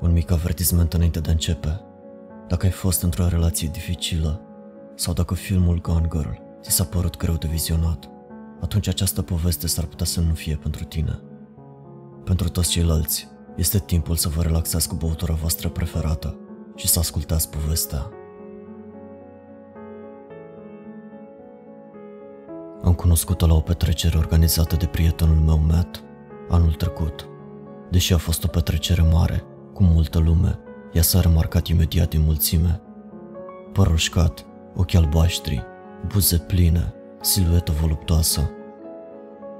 Un mic avertisment înainte de a începe. Dacă ai fost într-o relație dificilă sau dacă filmul Gone Girl ți s-a părut greu de vizionat, atunci această poveste s-ar putea să nu fie pentru tine. Pentru toți ceilalți, este timpul să vă relaxați cu băutura voastră preferată și să ascultați povestea. Am cunoscut-o la o petrecere organizată de prietenul meu Matt anul trecut. Deși a fost o petrecere mare, cu multă lume, ea s-a remarcat imediat din mulțime. Păr roșcat, ochi albaștri, buze pline, siluetă voluptoasă.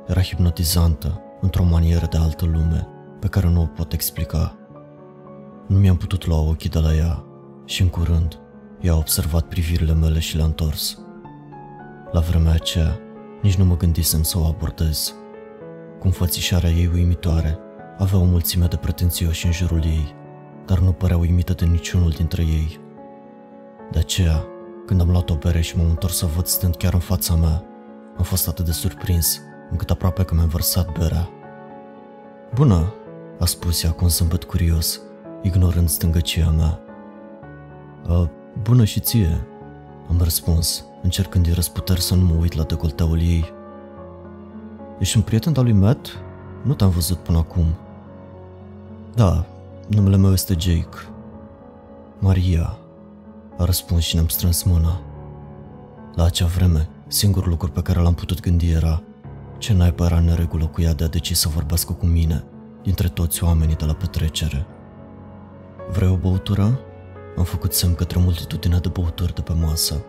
Era hipnotizantă, într-o manieră de altă lume, pe care nu o pot explica. Nu mi-am putut lua ochii de la ea și în curând ea a observat privirile mele și le-a întors. La vremea aceea, nici nu mă gândisem să o abordez. Cu înfățișarea ei uimitoare, avea o mulțime de pretențioși în jurul ei, dar nu părea uimită de niciunul dintre ei. De aceea, când am luat o bere și m-am întors să văd stând chiar în fața mea, am fost atât de surprins, încât aproape că mi-am vărsat berea. Bună, a spus ea cu un zâmbet curios, ignorând stângăcia mea. A, bună și ție, am răspuns, încercând din răsputeri să nu mă uit la decolteul ei. Ești un prieten al lui Matt? Nu te-am văzut până acum. Da, numele meu este Jake. Maria, a răspuns și ne-am strâns mâna. La acea vreme, singurul lucru pe care l-am putut gândi era ce naiba era în regulă cu ea de a decis să vorbească cu mine, dintre toți oamenii de la petrecere. Vrei o băutură? Am făcut semn către multitudinea de băuturi de pe masă.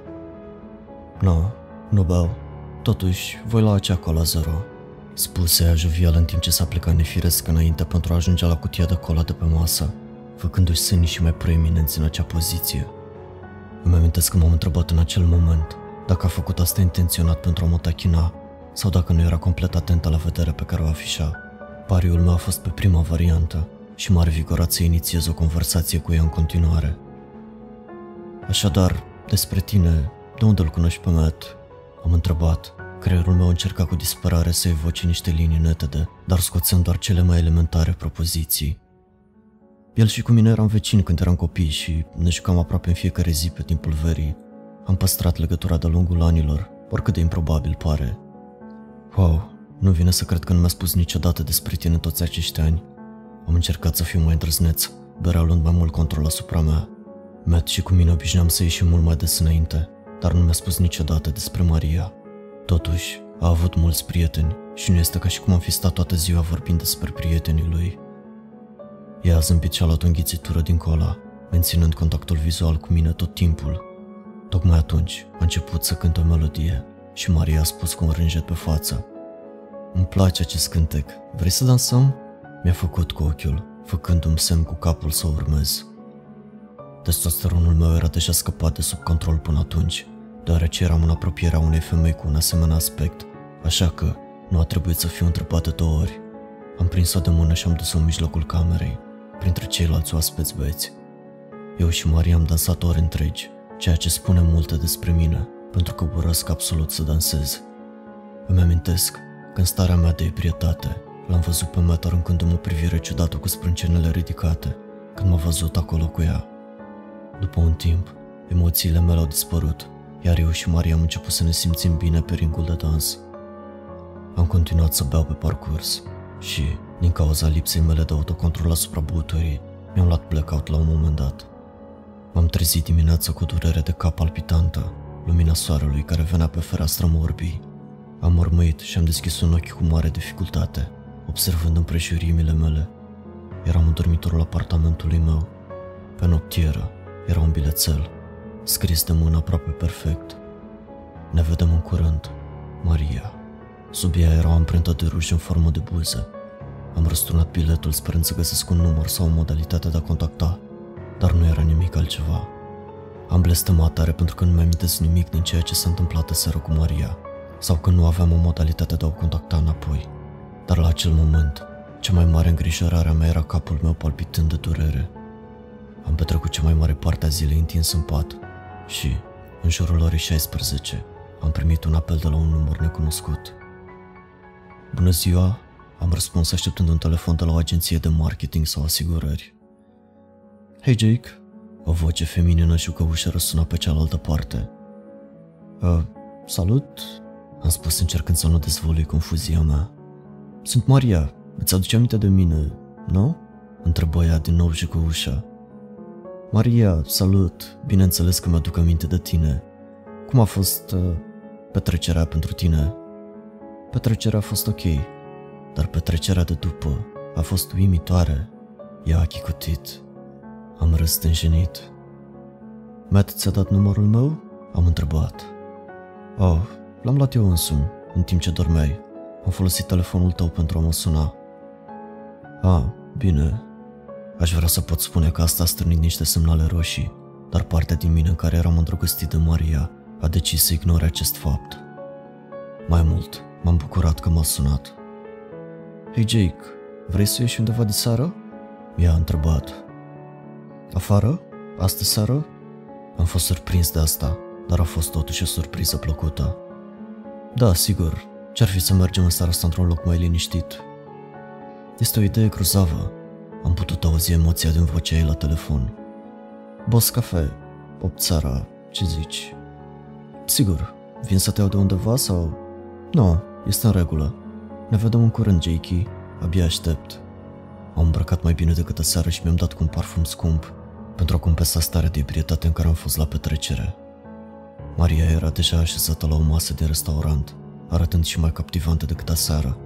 Nu, nu beau. Totuși, voi lua acea cola zero. Spuse ea jovial în timp ce s-a plecat nefiresc înainte pentru a ajunge la cutia de cola de pe masă, făcându-și sânii și mai preeminenți în acea poziție. Îmi amintesc că m-am întrebat în acel moment dacă a făcut asta intenționat pentru a mă tachina sau dacă nu era complet atentă la vederea pe care o afișa. Pariul meu a fost pe prima variantă și m-a revigorat să inițiez o conversație cu ea în continuare. Așadar, despre tine, de unde îl cunoști pe Matt? Am întrebat. Creierul meu încerca cu disperare să evoce niște linii netede, dar scoțând doar cele mai elementare propoziții. El și cu mine eram vecini când eram copii și ne jucam aproape în fiecare zi pe timpul verii. Am păstrat legătura de-a lungul anilor, oricât de improbabil pare. Wow, nu vine să cred că nu mi-a spus niciodată despre tine toți acești ani. Am încercat să fiu mai îndrăzneț, berea luând mai mult control asupra mea. Matt și cu mine obișnuiam să ieșim mult mai des înainte, dar nu mi-a spus niciodată despre Maria. Totuși, a avut mulți prieteni și nu este ca și cum am fi stat toată ziua vorbind despre prietenii lui. Ea a zâmbit și a luat o înghițitură din cola, menținând contactul vizual cu mine tot timpul. Tocmai atunci a început să cânte o melodie și Maria a spus cu un rânjet pe față. Îmi place acest cântec, vrei să dansăm? Mi-a făcut cu ochiul, făcându-mi semn cu capul să urmez. Testosteronul meu era deja scăpat de sub control până atunci, deoarece eram în apropierea unei femei cu un asemenea aspect, așa că nu a trebuit să fiu întrebat de două ori. Am prins-o de mână și am dus-o în mijlocul camerei, printre ceilalți oaspeți băieți. Eu și Maria am dansat ore întregi, ceea ce spune multe despre mine, pentru că urăsc absolut să dansez. Îmi amintesc că în starea mea de ebrietate l-am văzut pe Matt aruncându-mi o privire ciudată cu sprâncenele ridicate, când m-a văzut acolo cu ea. După un timp, emoțiile mele au dispărut, iar eu și Maria am început să ne simțim bine pe ringul de dans. Am continuat să beau pe parcurs și, din cauza lipsei mele de autocontrol asupra băuturii, mi-am luat blackout la un moment dat. M-am trezit dimineața cu durere de cap palpitantă, lumina soarelui care venea pe fereastră morbii. Am mormăit și am deschis un ochi cu mare dificultate, observând împrejurimile mele. Eram în dormitorul apartamentului meu. Pe noptieră era un bilețel, scris de mână aproape perfect. Ne vedem în curând, Maria. Sub ea era o amprentă de ruj în formă de buză. Am răsturnat biletul sperând să găsesc un număr sau o modalitate de a contacta, dar nu era nimic altceva. Am blestemat tare pentru că nu mi amintesc nimic din ceea ce s-a întâmplat seară cu Maria, sau că nu aveam o modalitate de a o contacta înapoi. Dar la acel moment, cea mai mare îngrijorare a mea era capul meu palpitând de durere. Am petrecut cea mai mare parte a zilei întins în pat și, în jurul orei 16, am primit un apel de la un număr necunoscut. Bună ziua, am răspuns așteptând un telefon de la o agenție de marketing sau asigurări. Hei Jake, o voce feminină jucăușă răsuna pe cealaltă parte. Uh, salut, am spus încercând să nu dezvolui confuzia mea. Sunt Maria, îți aduce aminte de mine, nu? Întrebă ea din nou jucăușa. Maria, salut, bineînțeles că mi-aduc aminte de tine. Cum a fost uh, petrecerea pentru tine? Petrecerea a fost ok, dar petrecerea de după a fost uimitoare. Ea a chicotit. Am râs stânjenit. Matt ți-a dat numărul meu? Am întrebat. Oh, l-am luat eu însumi, în timp ce dormeai. Am folosit telefonul tău pentru a mă suna. Ah, bine. Aș vrea să pot spune că asta a strânit niște semnale roșii, dar partea din mine în care eram îndrăgostit de Maria a decis să ignore acest fapt. Mai mult, m-am bucurat că m-a sunat. Hei Jake, vrei să ieși undeva de seară? Mi-a întrebat. Afară? Astă seară? Am fost surprins de asta, dar a fost totuși o surpriză plăcută. Da, sigur, ce-ar fi să mergem în seara asta într-un loc mai liniștit? Este o idee grozavă. Am putut auzi emoția din vocea ei la telefon. Boss cafe, 8 seara, ce zici? Sigur, vin să te iau de undeva sau... Nu, este în regulă. Ne vedem în curând, Jakey. Abia aștept. Am îmbrăcat mai bine decât seară și mi-am dat cu un parfum scump pentru a compensa starea de ebrietate în care am fost la petrecere. Maria era deja așezată la o masă din restaurant, arătând și mai captivantă decât aseară.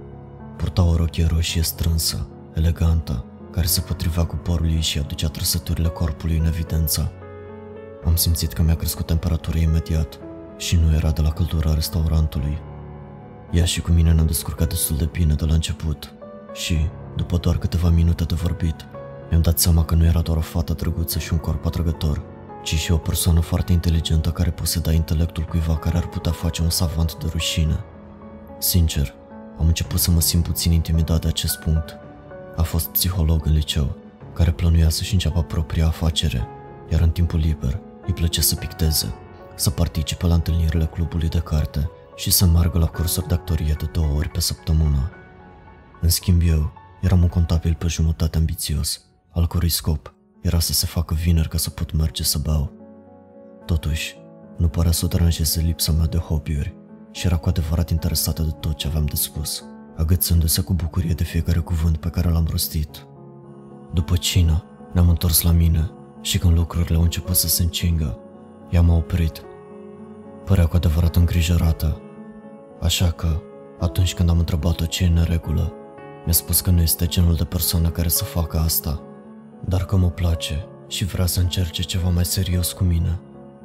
Purta o rochie roșie strânsă, elegantă, care se potrivea cu părul ei și aducea trăsăturile corpului în evidență. Am simțit că mi-a crescut temperatura imediat și nu era de la căldura restaurantului. Ea și cu mine ne-am descurcat destul de bine de la început și, după doar câteva minute de vorbit, mi-am dat seama că nu era doar o fată drăguță și un corp atrăgător, ci și o persoană foarte inteligentă care poseda intelectul cuiva care ar putea face un savant de rușine. Sincer, am început să mă simt puțin intimidat de acest punct. A fost psiholog în liceu, care plănuia să-și înceapă propria afacere, iar în timpul liber îi plăcea să picteze, să participe la întâlnirile clubului de carte și să meargă la cursuri de actorie de două ori pe săptămână. În schimb eu, eram un contabil pe jumătate ambițios, al cărui scop era să se facă vineri ca să pot merge să beau. Totuși, nu părea să o deranjeze lipsa mea de hobby-uri și era cu adevărat interesată de tot ce aveam de spus, agățându-se cu bucurie de fiecare cuvânt pe care l-am rostit. După cină, ne-am întors la mine și când lucrurile au început să se încingă, ea m-a oprit. Părea cu adevărat îngrijorată, așa că, atunci când am întrebat-o ce e în regulă, mi-a spus că nu este genul de persoană care să facă asta, dar că mă place și vrea să încerce ceva mai serios cu mine.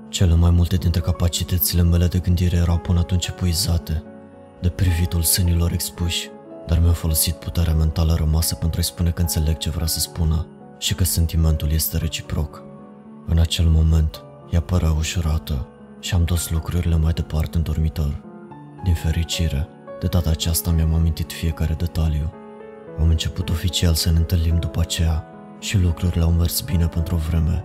Cele mai multe dintre capacitățile mele de gândire erau până atunci epuizate, de privitul sânilor expuși, dar mi-a folosit puterea mentală rămasă pentru a-i spune că înțeleg ce vrea să spună și că sentimentul este reciproc. În acel moment, ea părea ușurată și am dus lucrurile mai departe în dormitor. Din fericire, de data aceasta mi-am amintit fiecare detaliu. Am început oficial să ne întâlnim după aceea și lucrurile au mers bine pentru o vreme.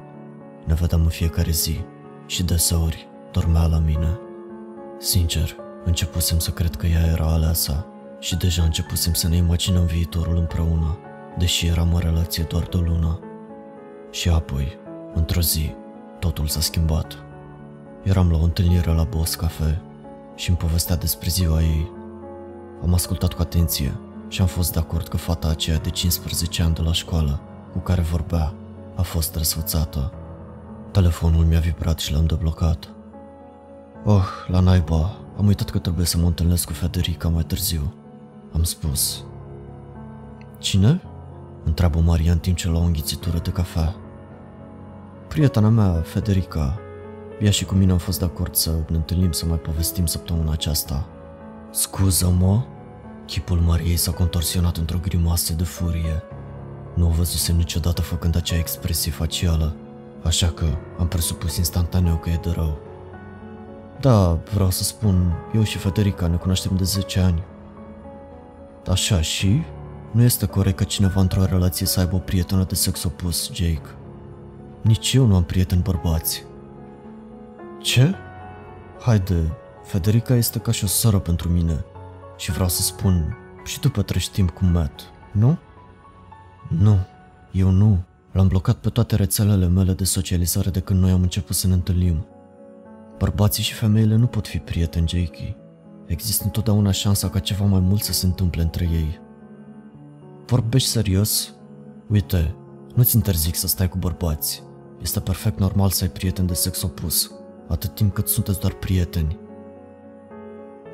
Ne vedeam în fiecare zi și deseori dormea la mine. Sincer, începusem să cred că ea era aleasa și deja începusem să ne imaginăm viitorul împreună, deși eram o relație doar de o lună. Și apoi, într-o zi, totul s-a schimbat. Eram la o întâlnire la Boss Cafe și îmi povestea despre ziua ei. Am ascultat cu atenție și am fost de acord că fata aceea de 15 ani de la școală, cu care vorbea, a fost răsfățată. Telefonul mi-a vibrat și l-am deblocat. Oh, la naiba, am uitat că trebuie să mă întâlnesc cu Federica mai târziu. Am spus. Cine? Întreabă Maria în timp ce lua o înghițitură de cafea. Prietena mea, Federica. Ea și cu mine am fost de acord să ne întâlnim să mai povestim săptămâna aceasta. Scuză-mă? Chipul Mariei s-a contorsionat într-o grimoasă de furie. Nu o văzusem niciodată făcând acea expresie facială, așa că am presupus instantaneu că e de rău. Da, vreau să spun, eu și Federica ne cunoaștem de 10 ani. Așa și? Nu este corect ca cineva într-o relație să aibă o prietenă de sex opus, Jake. Nici eu nu am prieteni bărbați. Ce? Haide, Federica este ca și o soră pentru mine și vreau să spun, și tu petrești timp cu Matt, nu? Nu, eu nu, L-am blocat pe toate rețelele mele de socializare de când noi am început să ne întâlnim. Bărbații și femeile nu pot fi prieteni, Jakey. Există întotdeauna șansa ca ceva mai mult să se întâmple între ei. Vorbești serios? Uite, nu-ți interzic să stai cu bărbați. Este perfect normal să ai prieteni de sex opus, atât timp cât sunteți doar prieteni.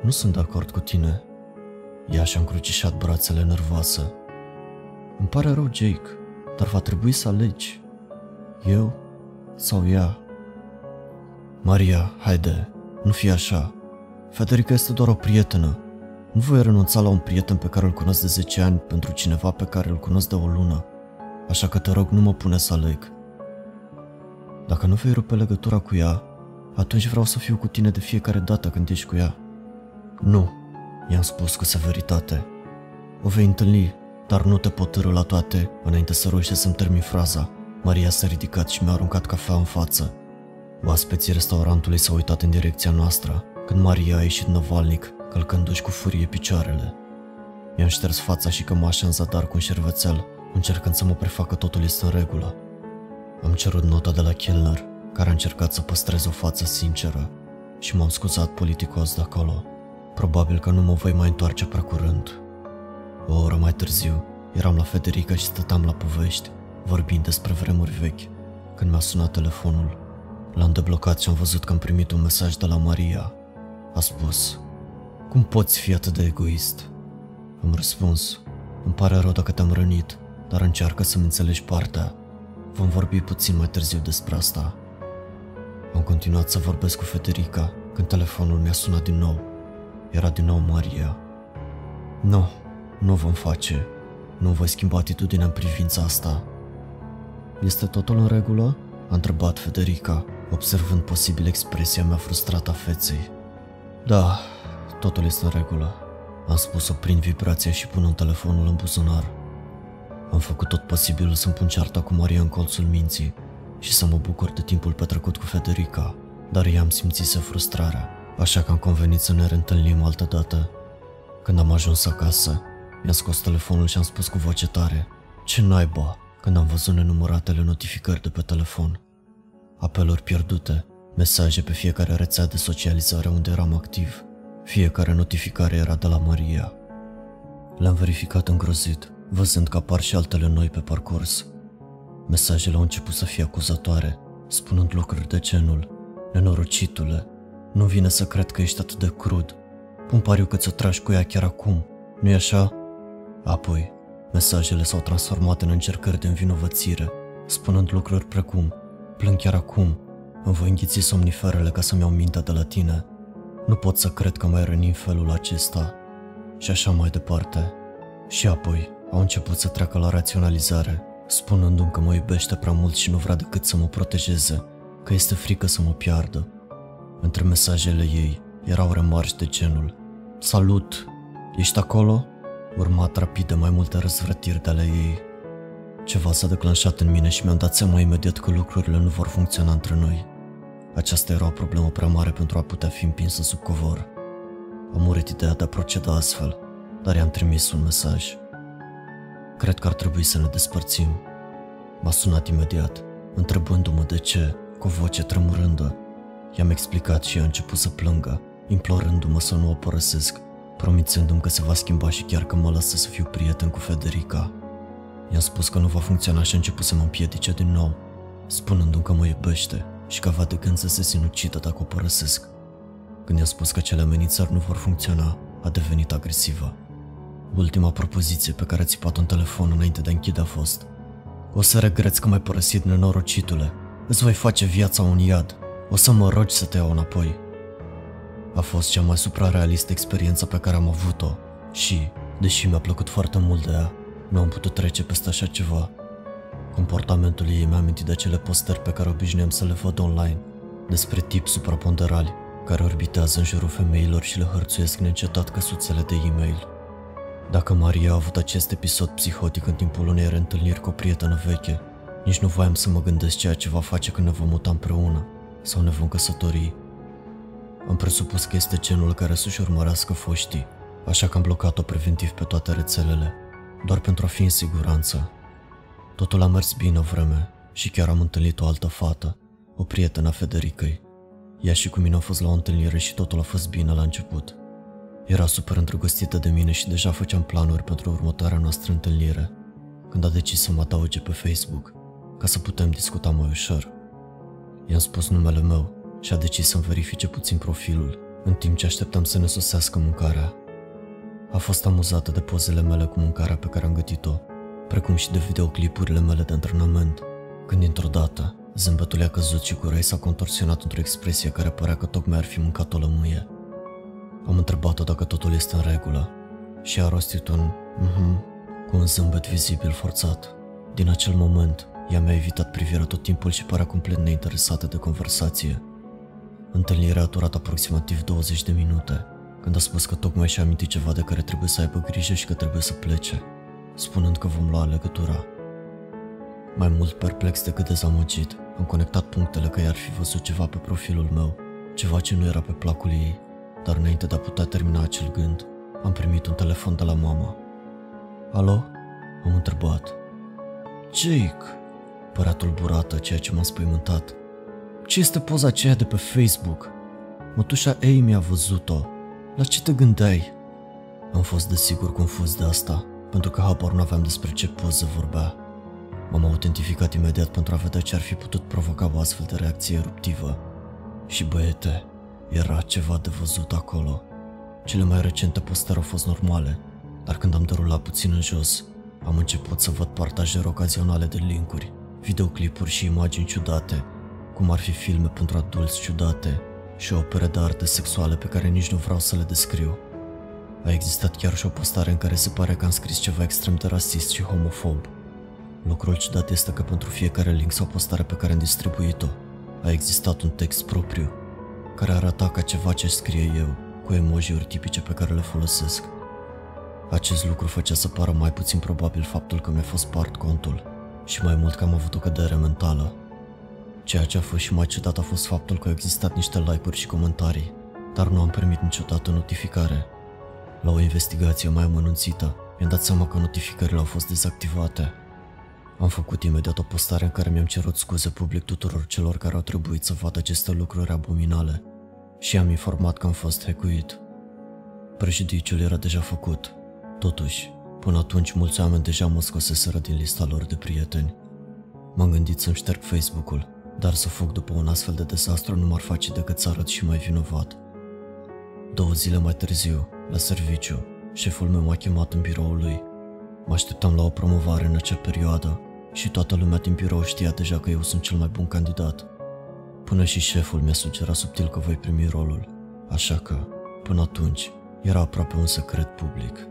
Nu sunt de acord cu tine. Ea și-a încrucișat brațele nervoasă. Îmi pare rău, Jake, dar va trebui să alegi. Eu sau ea? Maria, haide, nu fi așa. Federica este doar o prietenă. Nu voi renunța la un prieten pe care îl cunosc de 10 ani pentru cineva pe care îl cunosc de o lună. Așa că te rog, nu mă pune să aleg. Dacă nu vei rupe legătura cu ea, atunci vreau să fiu cu tine de fiecare dată când ești cu ea. Nu, i-am spus cu severitate. O vei întâlni, dar nu te pot târâ la toate înainte să reușești să-mi termin fraza. Maria s-a ridicat și mi-a aruncat cafea în față. Oaspeții restaurantului s-au uitat în direcția noastră, când Maria a ieșit năvalnic, călcându-și cu furie picioarele. Mi-am șters fața și cămașa în zadar cu un șervețel, încercând să mă prefac că totul este în regulă. Am cerut nota de la Kellner, care a încercat să păstreze o față sinceră, și m-am scuzat politicos de acolo. Probabil că nu mă voi mai întoarce prea curând. O oră mai târziu, eram la Federica și stăteam la povești, vorbind despre vremuri vechi, când mi-a sunat telefonul. L-am deblocat și am văzut că am primit un mesaj de la Maria. A spus, Cum poți fi atât de egoist? Am răspuns, Îmi pare rău dacă te-am rănit, dar încearcă să-mi înțelegi partea. Vom vorbi puțin mai târziu despre asta. Am continuat să vorbesc cu Federica când telefonul mi-a sunat din nou. Era din nou Maria. Nu, nu vom face. Nu voi schimba atitudinea în privința asta. Este totul în regulă? A întrebat Federica, observând posibil expresia mea frustrată a feței. Da, totul este în regulă. Am spus-o prin vibrația și punând telefonul în buzunar. Am făcut tot posibilul să-mi pun cearta cu Maria în colțul minții și să mă bucur de timpul petrecut cu Federica, dar i-am simțit frustrarea, așa că am convenit să ne reîntâlnim altă dată. Când am ajuns acasă, mi-am scos telefonul și am spus cu voce tare, ce naiba, când am văzut nenumăratele notificări de pe telefon. Apeluri pierdute, mesaje pe fiecare rețea de socializare unde eram activ. Fiecare notificare era de la Maria. Le-am verificat îngrozit, văzând că apar și altele noi pe parcurs. Mesajele au început să fie acuzatoare, spunând lucruri de genul Nenorocitule, nu vine să cred că ești atât de crud. Pun pariu că ți-o tragi cu ea chiar acum, nu-i așa? Apoi, mesajele s-au transformat în încercări de învinovățire, spunând lucruri precum Plâng chiar acum, îmi voi înghiți somniferele ca să-mi iau mintea de la tine. Nu pot să cred că mai răni în felul acesta. Și așa mai departe. Și apoi au început să treacă la raționalizare, spunându-mi că mă iubește prea mult și nu vrea decât să mă protejeze, că este frică să mă piardă. Între mesajele ei erau remarci de genul Salut! Ești acolo? Urmat rapid de mai multe răzvrătiri de ale ei. Ceva s-a declanșat în mine și mi-am dat seama imediat că lucrurile nu vor funcționa între noi. Aceasta era o problemă prea mare pentru a putea fi împinsă sub covor. Am murit ideea de a proceda astfel, dar i-am trimis un mesaj. Cred că ar trebui să ne despărțim. M-a sunat imediat, întrebându-mă de ce, cu o voce tremurândă. I-am explicat și a început să plângă, implorându-mă să nu o părăsesc, promițându-mi că se va schimba și chiar că mă lasă să fiu prieten cu Federica. I-am spus că nu va funcționa și a început să mă împiedice din nou, spunându-mi că mă iubește și că avea de gând să se sinucidă dacă o părăsesc. Când i-a spus că cele amenințări nu vor funcționa, a devenit agresivă. Ultima propoziție pe care a țipat un telefon înainte de a închide a fost O să regreți că m-ai părăsit nenorocitule. Îți voi face viața un iad. O să mă rogi să te iau înapoi. A fost cea mai suprarealistă experiență pe care am avut-o și, deși mi-a plăcut foarte mult de ea, nu am putut trece peste așa ceva. Comportamentul ei mi-a amintit de acele postări pe care obișnuiam să le văd online, despre tip supraponderali, care orbitează în jurul femeilor și le hărțuiesc neîncetat căsuțele de e-mail. Dacă Maria a avut acest episod psihotic în timpul unei reîntâlniri cu o prietenă veche, nici nu voiam să mă gândesc ceea ce va face când ne vom muta împreună sau ne vom căsători. Am presupus că este genul care să-și urmărească foștii, așa că am blocat-o preventiv pe toate rețelele, doar pentru a fi în siguranță. Totul a mers bine o vreme și chiar am întâlnit o altă fată, o prietenă a Federicăi. Ea și cu mine au fost la o întâlnire și totul a fost bine la început. Era super îndrăgostită de mine și deja făceam planuri pentru următoarea noastră întâlnire, când a decis să mă adauge pe Facebook, ca să putem discuta mai ușor. I-am spus numele meu și a decis să-mi verifice puțin profilul, în timp ce așteptam să ne sosească mâncarea. A fost amuzată de pozele mele cu mâncarea pe care am gătit-o, precum și de videoclipurile mele de antrenament, când dintr-o dată zâmbetul i-a căzut și gura ei s-a contorsionat într-o expresie care părea că tocmai ar fi mâncat o lămâie. Am întrebat-o dacă totul este în regulă și a rostit un mhm cu un zâmbet vizibil forțat. Din acel moment, ea mi-a evitat privirea tot timpul și părea complet neinteresată de conversație. Întâlnirea a durat aproximativ 20 de minute, când a spus că tocmai și-a amintit ceva de care trebuie să aibă grijă și că trebuie să plece, spunând că vom lua legătura. Mai mult perplex decât dezamăgit, am conectat punctele că i-ar fi văzut ceva pe profilul meu, ceva ce nu era pe placul ei, dar înainte de a putea termina acel gând, am primit un telefon de la mama. Alo? Am întrebat. Jake, părea tulburată, ceea ce m-a spăimântat. Ce este poza aceea de pe Facebook? Mătușa Amy a văzut-o. La ce te gândeai? Am fost desigur confuz de asta, pentru că habar nu aveam despre ce poză vorbea. M-am autentificat imediat pentru a vedea ce ar fi putut provoca o astfel de reacție eruptivă. Și băiete, era ceva de văzut acolo. Cele mai recente postări au fost normale, dar când am derulat puțin în jos, am început să văd partajări ocazionale de linkuri, videoclipuri și imagini ciudate, cum ar fi filme pentru adulți ciudate și opere de artă sexuale pe care nici nu vreau să le descriu. A existat chiar și o postare în care se pare că am scris ceva extrem de rasist și homofob. Lucrul ciudat este că pentru fiecare link sau postare pe care am distribuit-o, a existat un text propriu, care arăta ca ceva ce scrie eu, cu emoji-uri tipice pe care le folosesc. Acest lucru făcea să pară mai puțin probabil faptul că mi-a fost part contul și mai mult că am avut o cădere mentală. Ceea ce a fost și mai ciudat a fost faptul că au existat niște like-uri și comentarii, dar nu am primit niciodată notificare. La o investigație mai amănunțită, mi-am dat seama că notificările au fost dezactivate. Am făcut imediat o postare în care mi-am cerut scuze public tuturor celor care au trebuit să vadă aceste lucruri abominale și am informat că am fost hackuit. Prejudiciul era deja făcut Totuși, până atunci mulți oameni deja mă scoseseră din lista lor de prieteni. M-am gândit să-mi șterg Facebook-ul, dar să fug după un astfel de dezastru nu m-ar face decât să arăt și mai vinovat. Două zile mai târziu, la serviciu, șeful meu m-a chemat în biroul lui. Mă așteptam la o promovare în acea perioadă și toată lumea din birou știa deja că eu sunt cel mai bun candidat. Până și șeful mi-a sugerat subtil că voi primi rolul, așa că, până atunci, era aproape un secret public.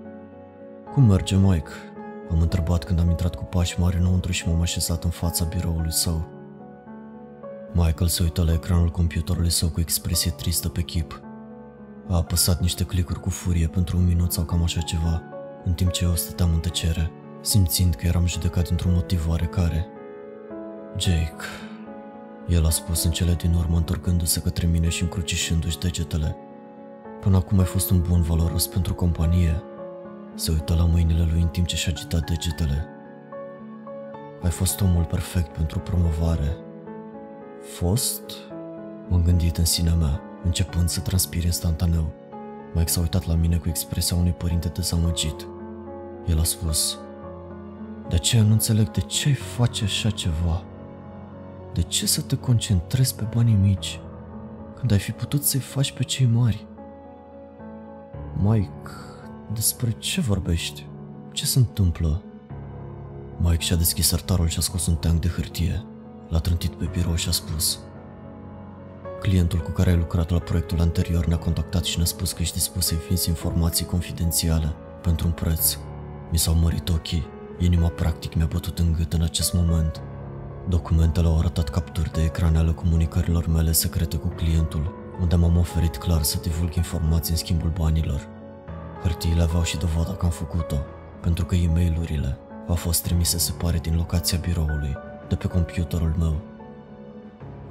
Cum merge, Mike? Am întrebat când am intrat cu pași mari înăuntru și m-am așezat în fața biroului său. Michael se uită la ecranul computerului său cu expresie tristă pe chip. A apăsat niște clicuri cu furie pentru un minut sau cam așa ceva, în timp ce eu stăteam în tăcere, simțind că eram judecat dintr-un motiv oarecare. Jake, el a spus în cele din urmă întorcându-se către mine și încrucișându-și degetele. Până acum ai fost un bun valoros pentru companie, se uită la mâinile lui în timp ce și agita degetele. Ai fost omul perfect pentru promovare. Fost? M-am gândit în sinea mea, începând să transpir instantaneu. Mike s-a uitat la mine cu expresia unui părinte dezamăgit. El a spus, De aceea nu înțeleg de ce ai face așa ceva. De ce să te concentrezi pe banii mici, când ai fi putut să-i faci pe cei mari? Mike, despre ce vorbești? Ce se întâmplă? Mike și-a deschis sertarul și a scos un teanc de hârtie. L-a trântit pe birou și a spus Clientul cu care ai lucrat la proiectul anterior ne-a contactat și ne-a spus că ești dispus să-i vinzi informații confidențiale pentru un preț. Mi s-au mărit ochii. Inima practic mi-a bătut în gât în acest moment. Documentele au arătat capturi de ecrane ale comunicărilor mele secrete cu clientul, unde m-am oferit clar să divulg informații în schimbul banilor. Hârtiile aveau și dovada că am făcut-o, pentru că e mail au fost trimise se pare din locația biroului, de pe computerul meu.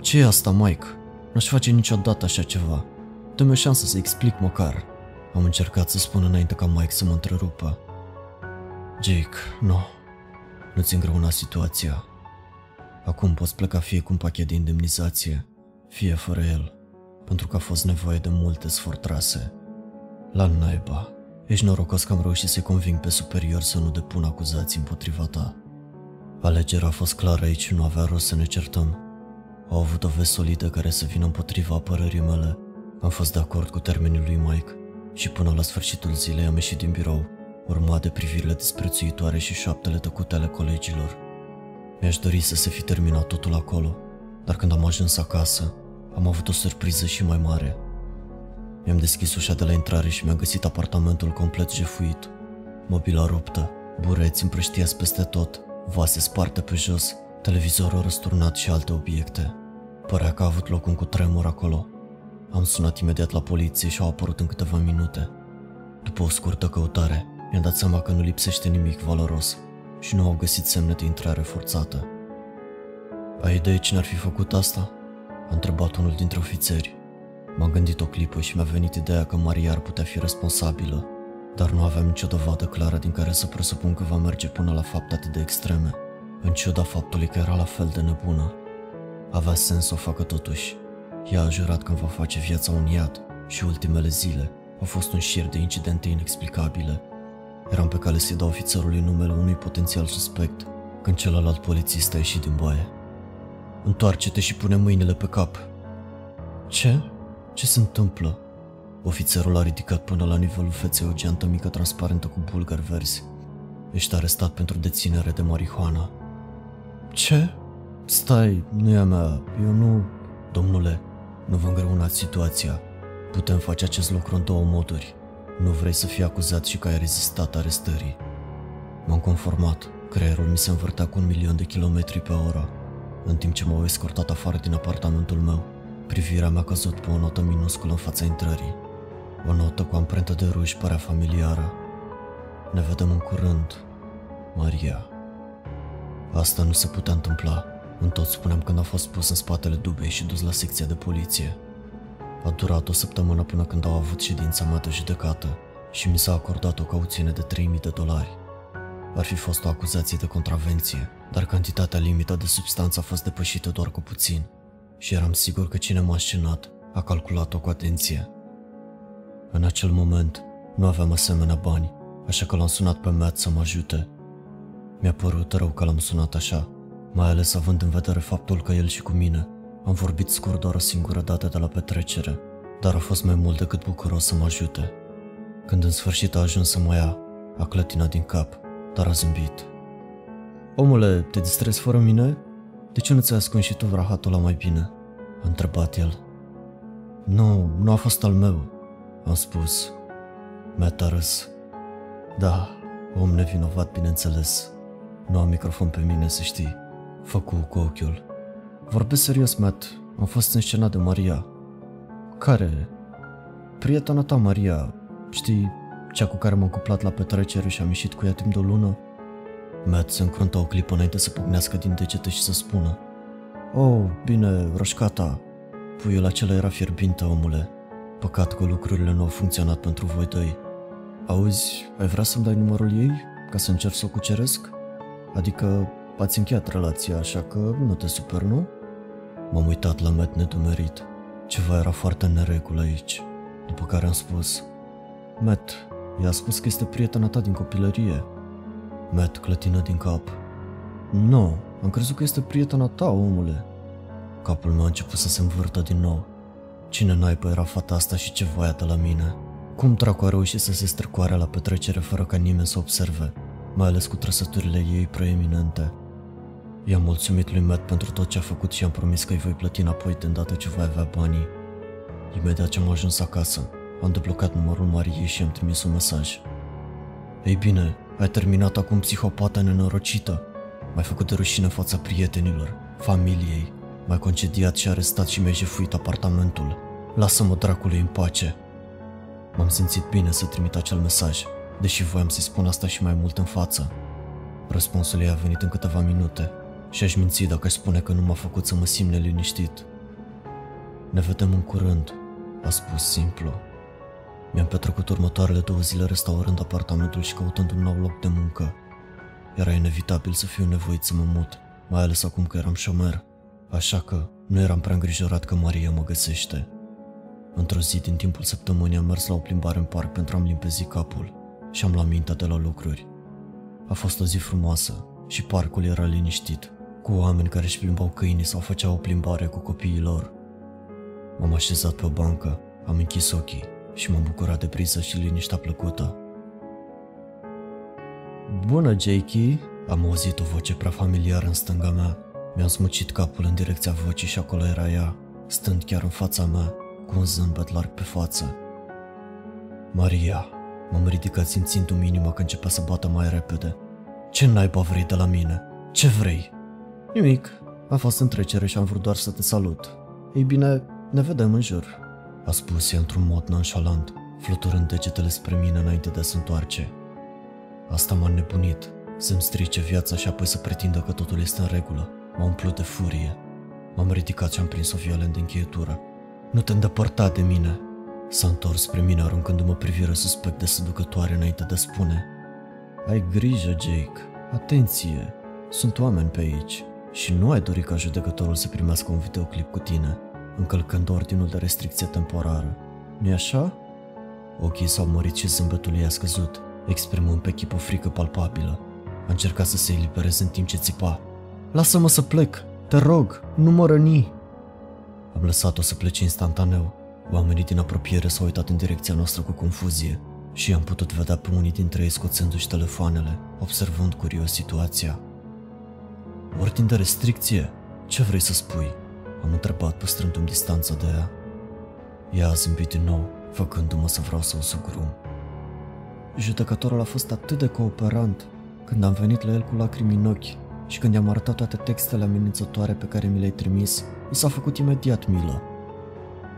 ce e asta, Mike? Nu-aș face niciodată așa ceva. Dă-mi o șansă să explic măcar. Am încercat să spun înainte ca Mike să mă întrerupă. Jake, nu. nu-ți îngreuna situația. Acum poți pleca fie cu un pachet de indemnizație, fie fără el, pentru că a fost nevoie de multe sfortrase. La naiba, ești norocos că am reușit să-i conving pe superior să nu depună acuzații împotriva ta. Alegerea a fost clară aici și nu avea rost să ne certăm. Au avut o veste solidă care să vină împotriva apărării mele. Am fost de acord cu termenii lui Mike și până la sfârșitul zilei am ieșit din birou, urmat de privirile disprețuitoare și șoaptele tăcute ale colegilor. Mi-aș dori să se fi terminat totul acolo, dar când am ajuns acasă, am avut o surpriză și mai mare. Mi-am deschis ușa de la intrare și mi-am găsit apartamentul complet jefuit. Mobila ruptă, bureți împrăștiați peste tot, vase sparte pe jos, televizorul răsturnat și alte obiecte. Părea că a avut loc un cutremur acolo. Am sunat imediat la poliție și au apărut în câteva minute. După o scurtă căutare, mi-am dat seama că nu lipsește nimic valoros și nu au găsit semne de intrare forțată. Ai idee cine ar fi făcut asta? A întrebat unul dintre ofițeri. M-am gândit o clipă și mi-a venit ideea că Maria ar putea fi responsabilă, dar nu aveam nicio dovadă clară din care să presupun că va merge până la fapte atât de extreme, în ciuda faptului că era la fel de nebună. Avea sens să o facă totuși. Ea a jurat că îmi va face viața un iad și ultimele zile au fost un șir de incidente inexplicabile. Eram pe cale să-i dau ofițerului numele unui potențial suspect, când celălalt polițist a ieșit din baie. Întoarce-te și pune mâinile pe cap. Ce? Ce se întâmplă? Ofițerul a ridicat până la nivelul feței o geantă mică transparentă cu bulgari verzi. Ești arestat pentru deținere de marihuana. Ce? Stai, nu e a mea, eu nu... Domnule, nu vă îngreunați situația. Putem face acest lucru în două moduri. Nu vrei să fii acuzat și că ai rezistat arestării. M-am conformat. Creierul mi se învârtea cu un milion de kilometri pe oră. În timp ce m-au escortat afară din apartamentul meu, privirea mea a căzut pe o notă minusculă în fața intrării. O notă cu amprentă de ruj părea familiară. Ne vedem în curând, Maria. Asta nu se putea întâmpla. În tot spuneam când a fost pus în spatele dubei și dus la secția de poliție. A durat o săptămână până când au avut ședința mea de judecată și mi s-a acordat o cauțiune de 3000 de dolari. Ar fi fost o acuzație de contravenție, dar cantitatea limită de substanță a fost depășită doar cu puțin și eram sigur că cine m-a scenat a calculat-o cu atenție. În acel moment, nu aveam asemenea bani, așa că l-am sunat pe Matt să mă ajute. Mi-a părut rău că l-am sunat așa, mai ales având în vedere faptul că el și cu mine am vorbit scurt doar o singură dată de la petrecere, dar a fost mai mult decât bucuros să mă ajute. Când în sfârșit a ajuns să mă ia, a clătinat din cap, dar a zâmbit. Omule, te distrezi fără mine? De ce nu ți-ai ascuns și tu vrahatul la mai bine? A întrebat el. Nu, nu a fost al meu, am spus. Matt a râs. Da, om nevinovat, bineînțeles. Nu am microfon pe mine, să știi. Făcu cu ochiul. Vorbesc serios, Matt. Am fost înscenat de Maria. Care? Prietena ta, Maria. Știi, cea cu care m-am cuplat la petrecere și am ieșit cu ea timp de o lună? Matt se încruntă o clipă înainte să pugnească din degete și să spună Oh, bine, roșcata. Puiul acela era fierbinte, omule. Păcat că lucrurile nu au funcționat pentru voi doi. Auzi, ai vrea să-mi dai numărul ei ca să încerc să o cuceresc? Adică ați încheiat relația, așa că nu te super, nu? M-am uitat la Matt nedumerit. Ceva era foarte în neregulă aici. După care am spus Matt, i-a spus că este prietena ta din copilărie. Matt clătină din cap. Nu, am crezut că este prietena ta, omule. Capul meu a început să se învârtă din nou. Cine naipă era fata asta și ce voia de la mine? Cum dracu a reușit să se strecoare la petrecere fără ca nimeni să observe, mai ales cu trăsăturile ei preeminente? I-am mulțumit lui Matt pentru tot ce a făcut și am promis că îi voi plăti înapoi de îndată ce voi avea banii. Imediat ce am ajuns acasă, am deblocat numărul Mariei și am trimis un mesaj. Ei bine, ai terminat acum psihopata nenorocită. M-ai făcut de rușine în fața prietenilor, familiei. M-ai concediat și arestat și mi-ai jefuit apartamentul. Lasă-mă dracului în pace. M-am simțit bine să trimit acel mesaj, deși voiam să-i spun asta și mai mult în față. Răspunsul ei a venit în câteva minute și aș minți dacă aș spune că nu m-a făcut să mă simt neliniștit. Ne vedem în curând, a spus simplu. Mi-am petrecut următoarele două zile restaurând apartamentul și căutând un nou loc de muncă. Era inevitabil să fiu nevoit să mă mut, mai ales acum că eram șomer, așa că nu eram prea îngrijorat că Maria mă găsește. Într-o zi din timpul săptămânii am mers la o plimbare în parc pentru a-mi limpezi capul și am luat mintea de la lucruri. A fost o zi frumoasă și parcul era liniștit, cu oameni care își plimbau câinii sau făceau o plimbare cu copiii lor. M-am așezat pe o bancă, am închis ochii și m-am bucurat de briză și liniștea plăcută. Bună, Jakey! Am auzit o voce prea familiară în stânga mea. Mi-am smucit capul în direcția vocii și acolo era ea, stând chiar în fața mea, cu un zâmbet larg pe față. Maria, m-am ridicat simțind un inima că începea să bată mai repede. Ce naiba vrei de la mine? Ce vrei? Nimic. Am fost în trecere și am vrut doar să te salut. Ei bine, ne vedem în jur. A spus ea într-un mod nonchalant, fluturând degetele spre mine înainte de a se întoarce. Asta m-a nebunit, să-mi strice viața și apoi să pretindă că totul este în regulă. M-a umplut de furie. M-am ridicat și am prins-o violent de încheietură. Nu te îndepărta de mine. S-a întors spre mine aruncându-mă privire suspect de seducătoare înainte de a spune Ai grijă, Jake. Atenție. Sunt oameni pe aici. Și nu ai dorit ca judecătorul să primească un videoclip cu tine, încălcând ordinul de restricție temporară. nu așa? Ochii s-au mărit și zâmbetul ei a scăzut, exprimând pe chip o frică palpabilă. A încercat să se elibereze în timp ce țipa. Lasă-mă să plec! Te rog, nu mă răni! Am lăsat-o să plece instantaneu. Oamenii din apropiere s-au uitat în direcția noastră cu confuzie și am putut vedea pe unii dintre ei scoțându-și telefoanele, observând curios situația. Ordin de restricție? Ce vrei să spui? Am întrebat păstrându-mi distanța de ea. Ea a zâmbit din nou, făcându-mă să vreau să o sugrum. Judecătorul a fost atât de cooperant când am venit la el cu lacrimi în ochi și când i-am arătat toate textele amenințătoare pe care mi le-ai trimis, mi s-a făcut imediat milă.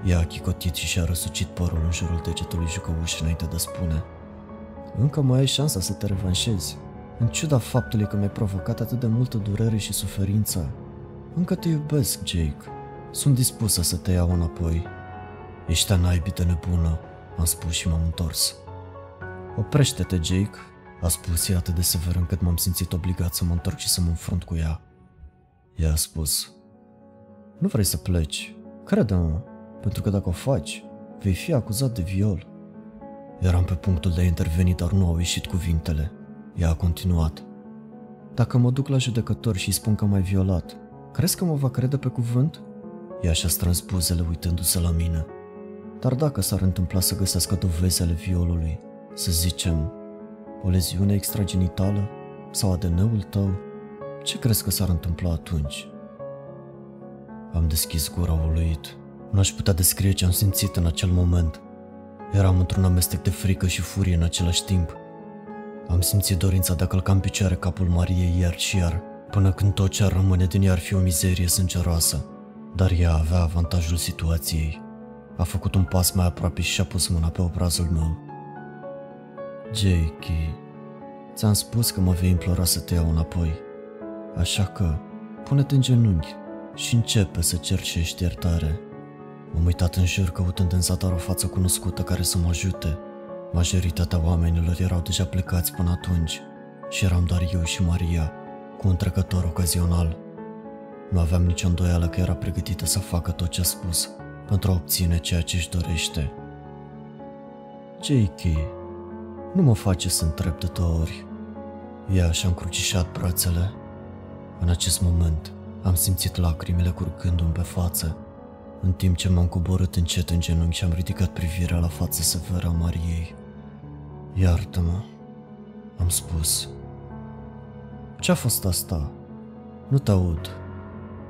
Ea a chicotit și și-a răsucit părul în jurul degetului jucăuș înainte de spune Încă mai ai șansa să te revanșezi, în ciuda faptului că mi-ai provocat atât de multă durere și suferință. Încă te iubesc, Jake. Sunt dispusă să te iau înapoi. Ești a naibii de nebună, am spus și m-am întors. Oprește-te, Jake, a spus ea atât de sever încât m-am simțit obligat să mă întorc și să mă înfrunt cu ea. Ea a spus, nu vrei să pleci, crede-mă, pentru că dacă o faci, vei fi acuzat de viol. Eram pe punctul de a interveni, dar nu au ieșit cuvintele. Ea a continuat. Dacă mă duc la judecător și îi spun că m-ai violat, crezi că mă va crede pe cuvânt? Ea și-a strâns buzele uitându-se la mine. Dar dacă s-ar întâmpla să găsească dovezi ale violului, să zicem, o leziune extragenitală sau ADN-ul tău, ce crezi că s-ar întâmpla atunci? Am deschis gura uluit. Nu aș putea descrie ce am simțit în acel moment. Eram într-un amestec de frică și furie în același timp. Am simțit dorința de a călca în picioare capul Mariei iar și iar, până când tot ce ar rămâne din ea ar fi o mizerie sângeroasă. Dar ea avea avantajul situației. A făcut un pas mai aproape și a pus mâna pe obrazul meu. Jakey, ți-am spus că mă vei implora să te iau înapoi. Așa că, pune-te în genunchi și începe să cercești iertare. M-am uitat în jur căutând în zadar o față cunoscută care să mă ajute. Majoritatea oamenilor erau deja plecați până atunci și eram doar eu și Maria, cu un trecător ocazional. Nu aveam nicio îndoială că era pregătită să facă tot ce a spus pentru a obține ceea ce își dorește. J.K. Nu mă face să întreb de două ori. Ea și-a încrucișat brațele. În acest moment am simțit lacrimile curgându-mi pe față în timp ce m-am coborât încet în genunchi și am ridicat privirea la fața severă a Mariei. Iartă-mă, am spus. Ce-a fost asta? Nu te aud,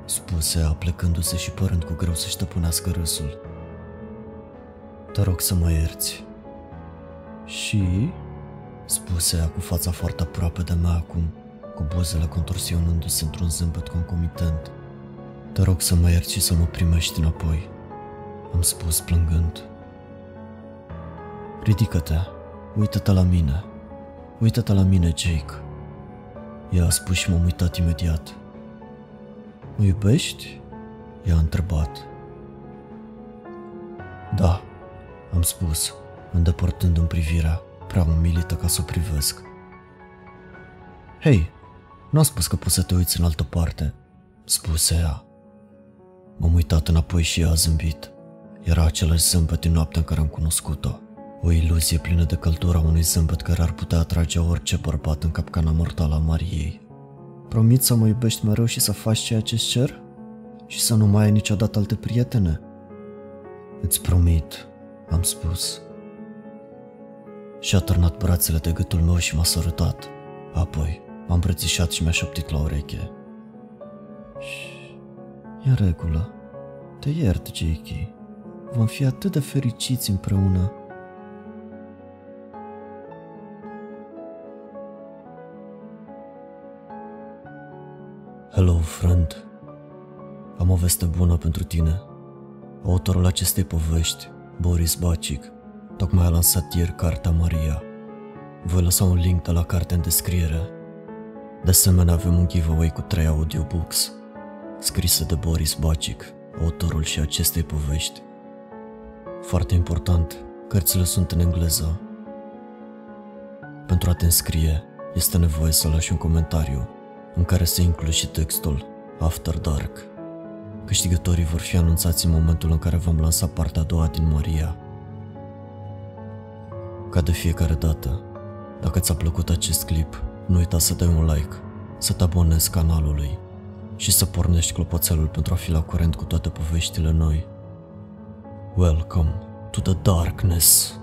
spuse ea, plecându-se și părând cu greu să-și stăpânească râsul. Te rog să mă ierți. Și? spuse ea cu fața foarte aproape de mea acum, cu buzele contorsionându-se într-un zâmbet concomitent. Te rog să mă ierți și să mă primești înapoi, am spus plângând. Ridică-te, uită-te la mine, uită-te la mine, Jake. Ea a spus și m-am uitat imediat. Mă iubești? I-a întrebat. Da, am spus, îndepărtându-mi privirea, prea umilită ca să o privesc. Hei, Nu a spus că poți să te uiți în altă parte, spuse ea. M-am uitat înapoi și ea a zâmbit. Era același zâmbet din noaptea în care am cunoscut-o. O iluzie plină de căldură a unui zâmbet care ar putea atrage orice bărbat în capcana mortală a Mariei. Promit să mă iubești mereu și să faci ceea ce cer? Și să nu mai ai niciodată alte prietene? Îți promit, am spus. Și-a târnat brațele de gâtul meu și m-a sărutat. Apoi m-a îmbrățișat și mi-a șoptit la ureche. E în regulă. Te iert, Jakey. Vom fi atât de fericiți împreună. Hello, friend. Am o veste bună pentru tine. Autorul acestei povești, Boris Bacic, tocmai a lansat ieri cartea Maria. Voi lăsa un link de la carte în descriere. De asemenea, avem un giveaway cu 3 audiobooks, scrise de Boris Bacic, autorul și acestei povești. Foarte important, cărțile sunt în engleză. Pentru a te înscrie, este nevoie să lași un comentariu în care se include și textul After Dark. Câștigătorii vor fi anunțați în momentul în care vom lansa partea a doua din Maria. Ca de fiecare dată, dacă ți-a plăcut acest clip, nu uita să dai un like, să te abonezi canalului și să pornești clopoțelul pentru a fi la curent cu toate poveștile noi. Welcome to the darkness.